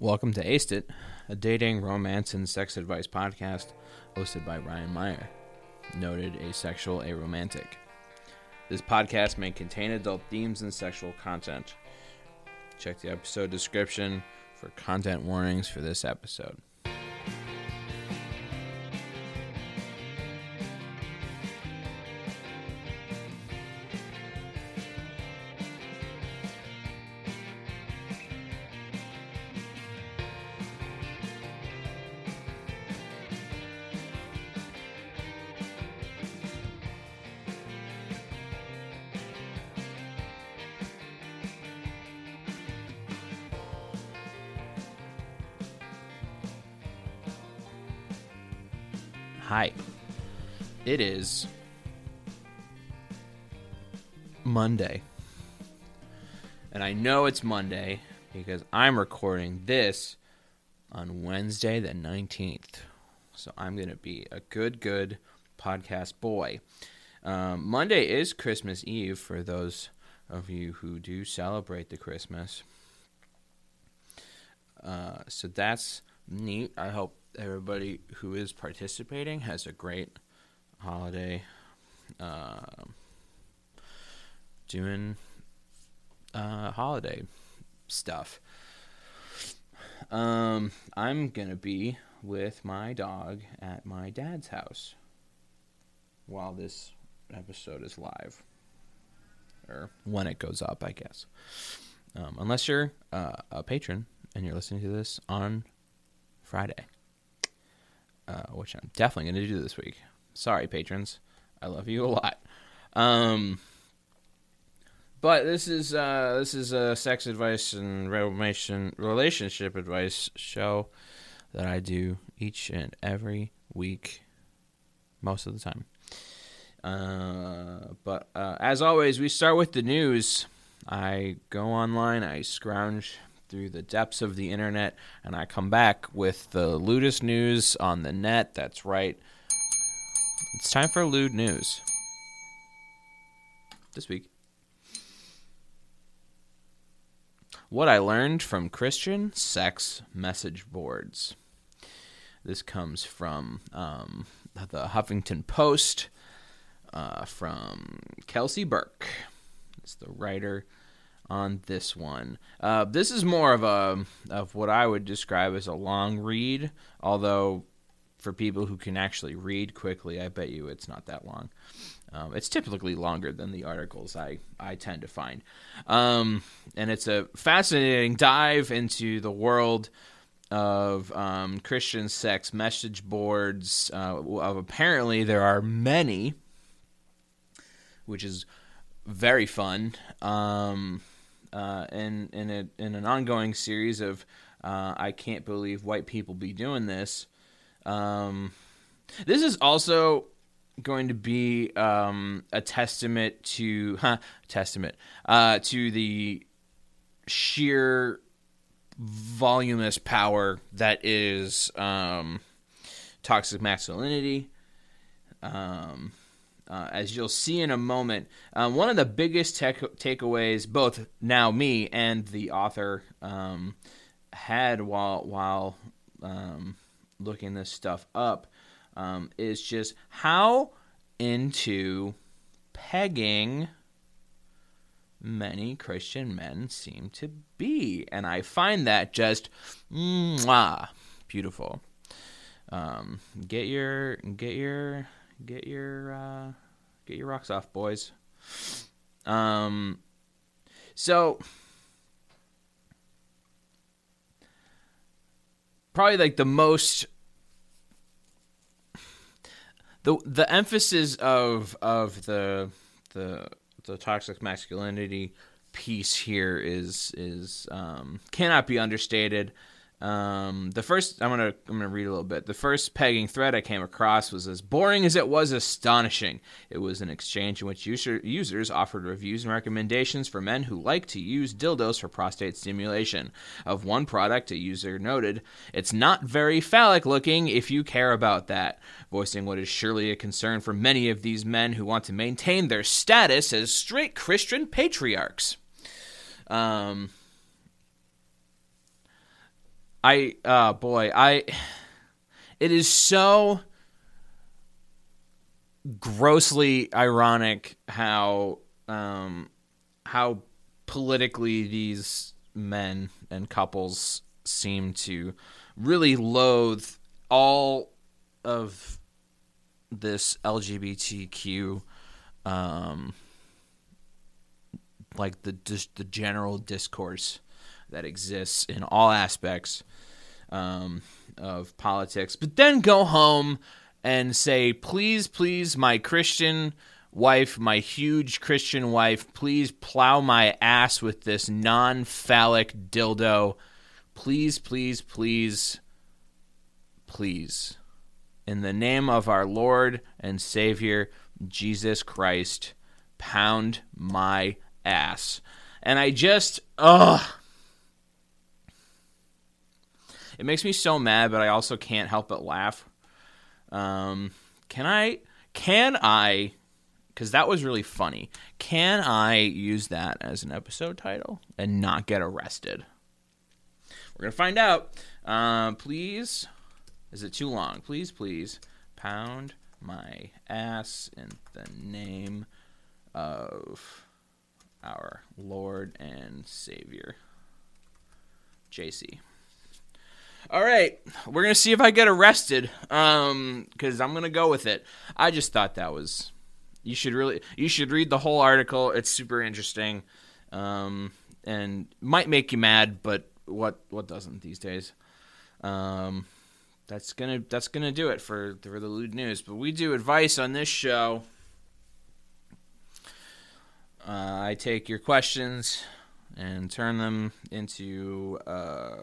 Welcome to Aced It, a dating, romance, and sex advice podcast hosted by Ryan Meyer, noted asexual aromantic. This podcast may contain adult themes and sexual content. Check the episode description for content warnings for this episode. Hi. It is Monday. And I know it's Monday because I'm recording this on Wednesday, the 19th. So I'm going to be a good, good podcast boy. Um, Monday is Christmas Eve for those of you who do celebrate the Christmas. Uh, so that's neat. I hope everybody who is participating has a great holiday. Uh, doing uh, holiday stuff. Um, I'm gonna be with my dog at my dad's house while this episode is live, or when it goes up, I guess. Um, unless you're uh, a patron and you're listening to this on Friday uh, which I'm definitely going to do this week. Sorry, patrons. I love you a lot. Um, but this is uh, this is a sex advice and relation relationship advice show that I do each and every week, most of the time. Uh, but uh, as always, we start with the news. I go online, I scrounge through the depths of the internet, and I come back with the lewdest news on the net. That's right. It's time for lewd news. This week. What I learned from Christian sex message boards. This comes from um, the Huffington Post, uh, from Kelsy Burke. It's the writer on this one. Uh, this is more of a of what I would describe as a long read, although for people who can actually read quickly, I bet you it's not that long. Um, it's typically longer than the articles I, I tend to find. Um, and it's a fascinating dive into the world of um, Christian sex message boards. Uh, of apparently, there are many, which is very fun. Um, uh, in in a, in an ongoing series of uh, I can't believe white people be doing this. Um, this is also going to be um, a testament to huh, testament uh, to the sheer voluminous power that is um, toxic masculinity. Um, uh, as you'll see in a moment. Um, one of the biggest tech- takeaways, both now me and the author um, had while while um, looking this stuff up, um, is just how into pegging many Christian men seem to be, and I find that just mwah, beautiful. Um, get your get your get your uh, get your rocks off, boys. Um, so probably like the most the the emphasis of of the the the toxic masculinity piece here is is um, cannot be understated. Um, the first I'm gonna I'm gonna read a little bit. The first pegging thread I came across was as boring as it was astonishing. It was an exchange in which user, users offered reviews and recommendations for men who like to use dildos for prostate stimulation. Of one product, a user noted, "It's not very phallic looking if you care about that," voicing what is surely a concern for many of these men who want to maintain their status as straight Christian patriarchs. Um, I uh boy, I it is so grossly ironic how um how politically these men and couples seem to really loathe all of this LGBTQ um like the just the general discourse that exists in all aspects um, of politics, but then go home and say, please, please, my Christian wife, my huge Christian wife, please plow my ass with this non phallic dildo. Please, please, please, please. In the name of our Lord and Savior, Jesus Christ, pound my ass. And I just, ugh. It makes me so mad, but I also can't help but laugh. Um, can I? Can I? Because that was really funny. Can I use that as an episode title and not get arrested? We're gonna find out. Uh, please, is it too long? Please, please, pound my ass in the name of our Lord and Savior, JC. All right, we're gonna see if I get arrested. Um, because I'm gonna go with it. I just thought that was. You should really. You should read the whole article. It's super interesting. Um, and might make you mad, but what what doesn't these days? Um, that's gonna that's gonna do it for for the lewd news. But we do advice on this show. Uh, I take your questions and turn them into uh,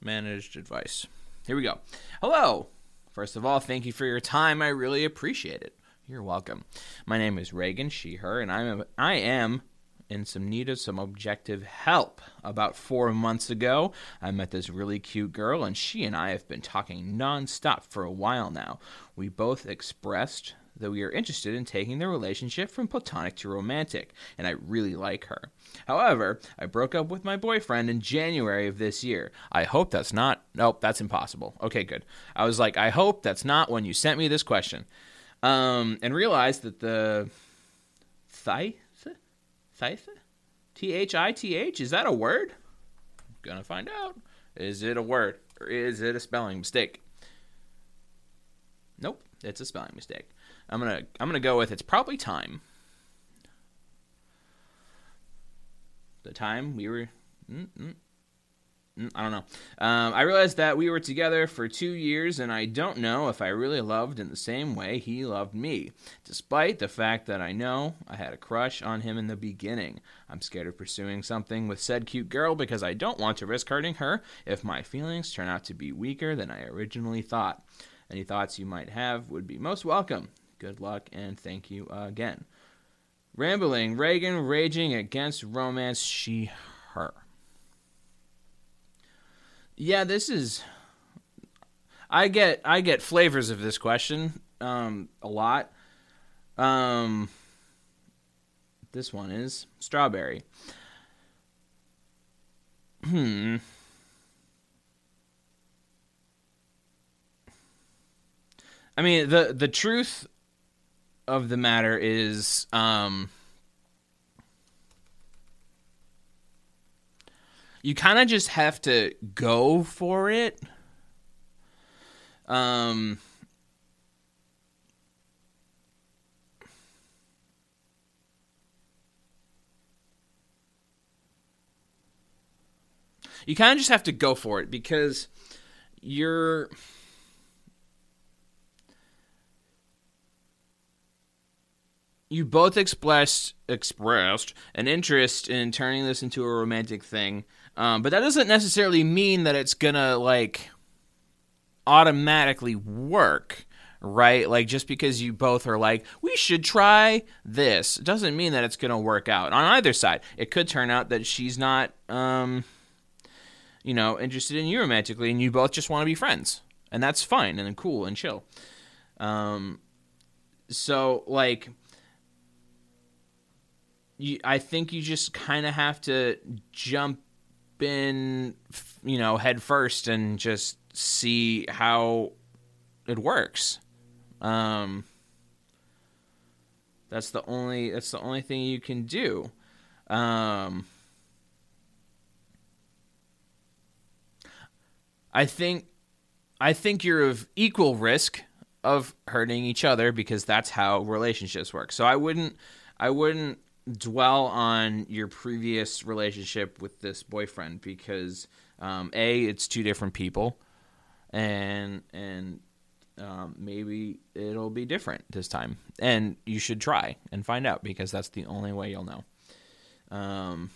mismanaged advice. Here we go. Hello. First of all, thank you for your time. I really appreciate it. You're welcome. My name is Reagan, she, her, and I'm I am in some need of some objective help. About four months ago, I met this really cute girl, and she and I have been talking nonstop for a while now. We both expressed that we are interested in taking the relationship from platonic to romantic, and I really like her. However, I broke up with my boyfriend in January of this year. I hope that's not. Nope, that's impossible. Okay, good. I was like, I hope that's not when you sent me this question. Um, and realized that the thigh, T H I T H, is that a word? Gonna find out. Is it a word or is it a spelling mistake? Nope, it's a spelling mistake. I'm gonna I'm gonna go with it's probably time. The time we were. Mm, mm, mm, I don't know. Um, I realized that we were together for two years, and I don't know if I really loved in the same way he loved me, despite the fact that I know I had a crush on him in the beginning. I'm scared of pursuing something with said cute girl because I don't want to risk hurting her if my feelings turn out to be weaker than I originally thought. Any thoughts you might have would be most welcome. Good luck and thank you again. Rambling, Reagan raging against romance, she, her. Yeah, this is. I get I get flavors of this question um, a lot. Um, this one is strawberry. Hmm. I mean the the truth of the matter is um, you kind of just have to go for it. Um, you kind of just have to go for it because you're you both expressed expressed an interest in turning this into a romantic thing, um, but that doesn't necessarily mean that it's gonna like automatically work, right? Like just because you both are like, we should try this, doesn't mean that it's gonna work out on either side. It could turn out that she's not, um, you know, interested in you romantically, and you both just want to be friends, and that's fine and cool and chill. Um, so like you, I think you just kind of have to jump in, you know, head first and just see how it works. Um, that's the only that's the only thing you can do. Um, I think I think you're of equal risk of hurting each other because that's how relationships work. So I wouldn't I wouldn't dwell on your previous relationship with this boyfriend because um, a it's two different people and and um, maybe it'll be different this time and you should try and find out because that's the only way you'll know um,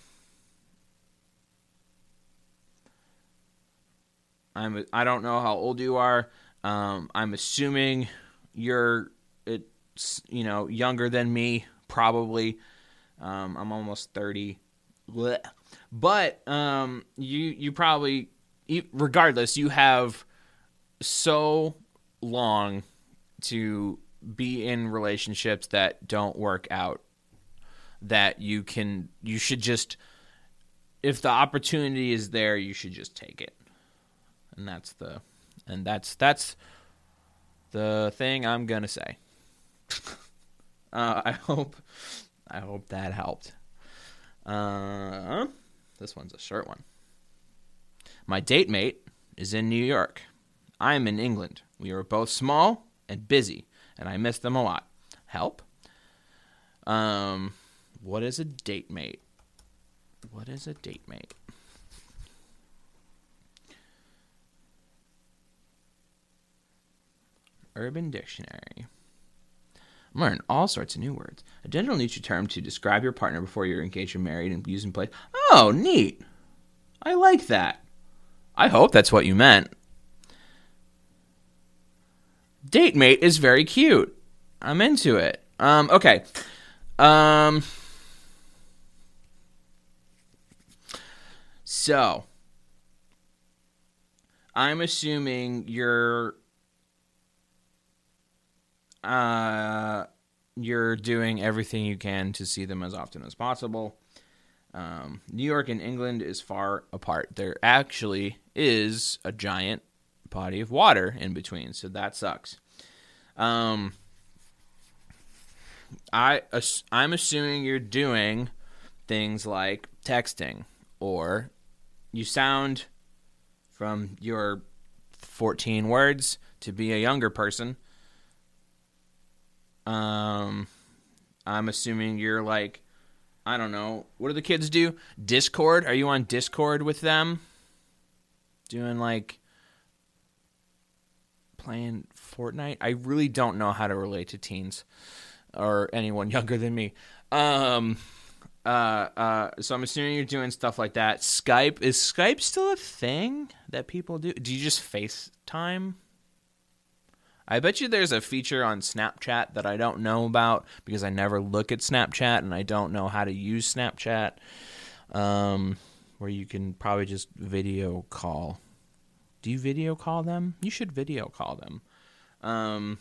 I'm I don't know how old you are. Um, I'm assuming you're it's you know younger than me probably. Um, I'm almost thirty, Blech. but um, you you probably regardless you have so long to be in relationships that don't work out that you can you should just if the opportunity is there you should just take it and that's the and that's that's the thing I'm gonna say. uh, I hope I hope that helped. Uh, this one's a short one. My date mate is in New York. I am in England. We are both small and busy, and I miss them a lot. Help? Um, what is a date mate? What is a date mate? Urban Dictionary. Learn all sorts of new words. A general neutral term to describe your partner before you're engaged or married and used in place. Oh, neat. I like that. I hope that's what you meant. Date mate is very cute. I'm into it. Um, okay. Um, so, I'm assuming you're uh, you're doing everything you can to see them as often as possible. Um, New York and England is far apart. There actually is a giant body of water in between, so that sucks. Um, I I'm assuming you're doing things like texting, or you sound from your 14 words to be a younger person um, I'm assuming you're like, I don't know, what do the kids do? Discord? Are you on Discord with them? Doing like playing Fortnite? I really don't know how to relate to teens or anyone younger than me. Um, uh, uh, so I'm assuming you're doing stuff like that. Skype is Skype still a thing that people do? Do you just FaceTime? I bet you there's a feature on Snapchat that I don't know about because I never look at Snapchat and I don't know how to use Snapchat. Um, where you can probably just video call. Do you video call them? You should video call them. Um,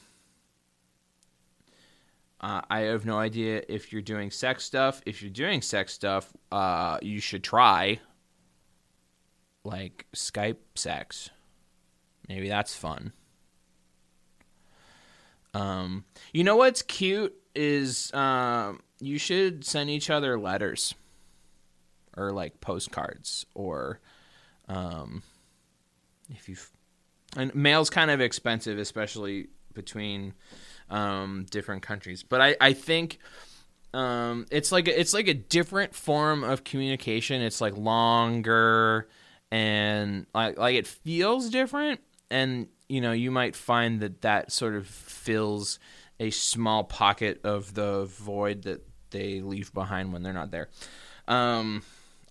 uh, I have no idea if you're doing sex stuff. If you're doing sex stuff, uh, you should try like Skype sex. Maybe that's fun. Um, you know what's cute is um, you should send each other letters or like postcards or um, if you and mail's kind of expensive, especially between um, different countries. But I, I think um, it's like a, it's like a different form of communication. It's like longer and like like it feels different and you know, you might find that that sort of fills a small pocket of the void that they leave behind when they're not there. Um,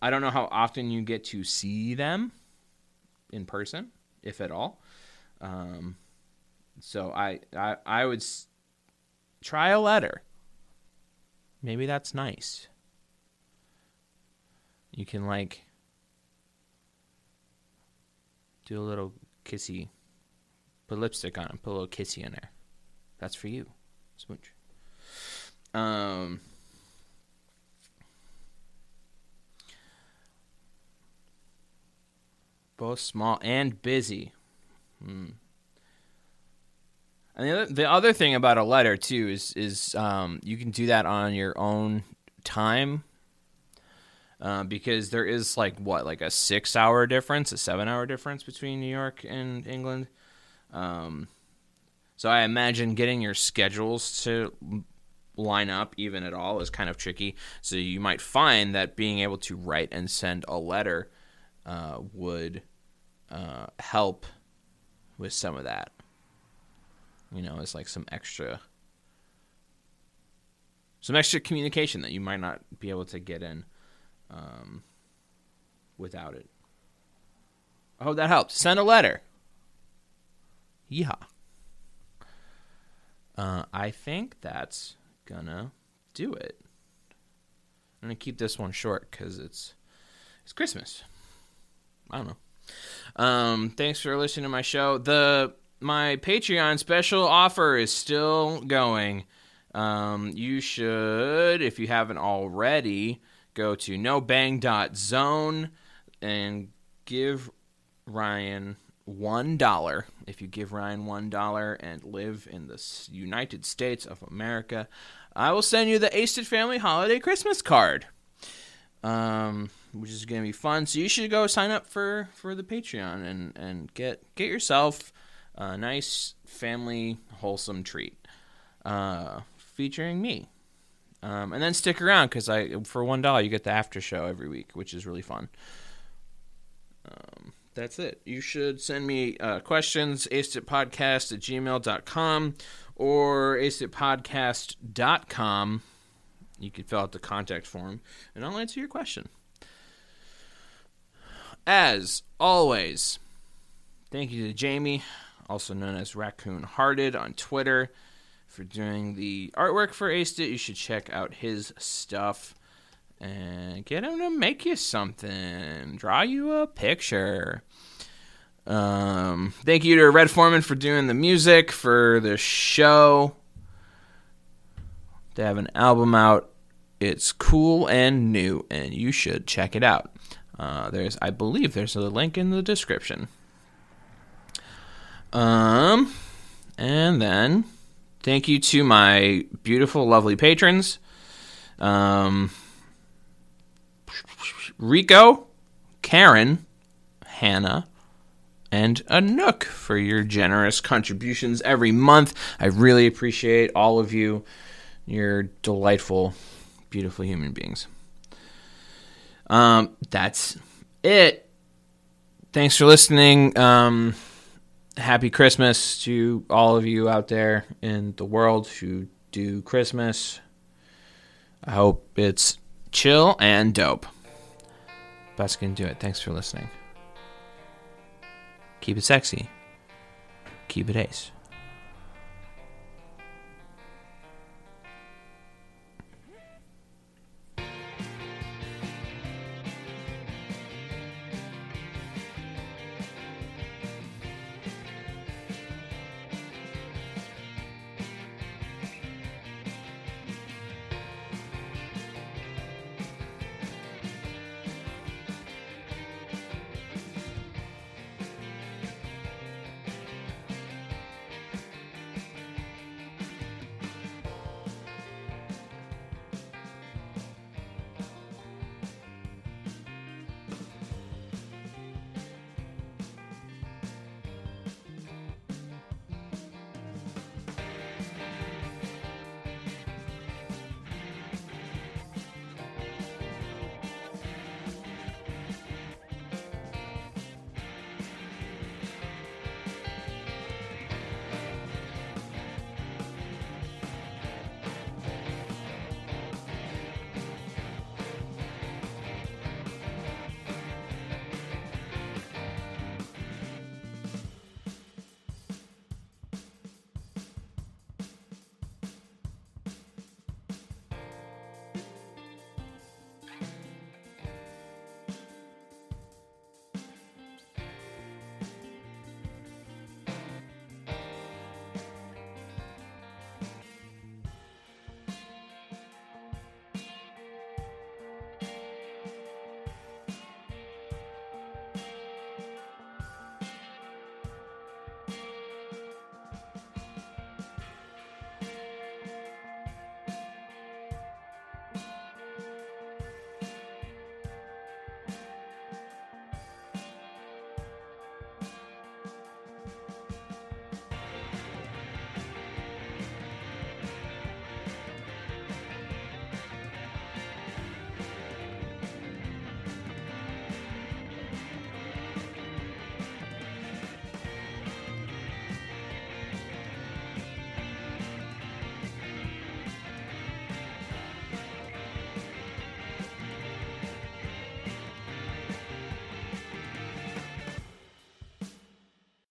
I don't know how often you get to see them in person, if at all. Um, so I, I, I would s- try a letter. Maybe that's nice. You can like do a little kissy Put lipstick on it. Put a little kissy in there. That's for you. Smooch. Um. Both small and busy. Hmm. And the other, the other thing about a letter too is is um, you can do that on your own time uh, because there is like what like a six hour difference, a seven hour difference between New York and England. Um, so I imagine getting your schedules to line up even at all is kind of tricky. So you might find that being able to write and send a letter uh, would uh, help with some of that. You know, it's like some extra some extra communication that you might not be able to get in um, without it. I hope that helps. Send a letter. Yeah. Uh, I think that's gonna do it. I'm gonna keep this one short because it's it's Christmas. I don't know. Um, thanks for listening to my show. The my Patreon special offer is still going. Um, you should, if you haven't already, go to nobang.zone and give Ryan one dollar. If you give Ryan one dollar and live in the United States of America, I will send you the Asted Family Holiday Christmas card. Um, which is going to be fun. So you should go sign up for for the Patreon and and get get yourself a nice family wholesome treat uh, featuring me. Um, and then stick around because I for one dollar you get the after show every week, which is really fun. Um, that's it. You should send me uh, questions, aceditpodcast at gmail.com or aceditpodcast.com. You can fill out the contact form, and I'll answer your question. As always, thank you to Jamie, also known as Raccoon Hearted on Twitter, for doing the artwork for Aced. You should check out his stuff and get him to make you something, draw you a picture. Um, thank you to Red Foreman for doing the music for the show. They have an album out. It's cool and new, and you should check it out. Uh, there's, I believe, there's a link in the description. Um, and then thank you to my beautiful, lovely patrons. Um, Rico, Karen, Hannah, and Anook for your generous contributions every month. I really appreciate all of you. You're delightful, beautiful human beings. Um, that's it. Thanks for listening. Um, happy Christmas to all of you out there in the world who do Christmas. I hope it's chill and dope. Going to do it. Thanks for listening. Keep it sexy. Keep it ace.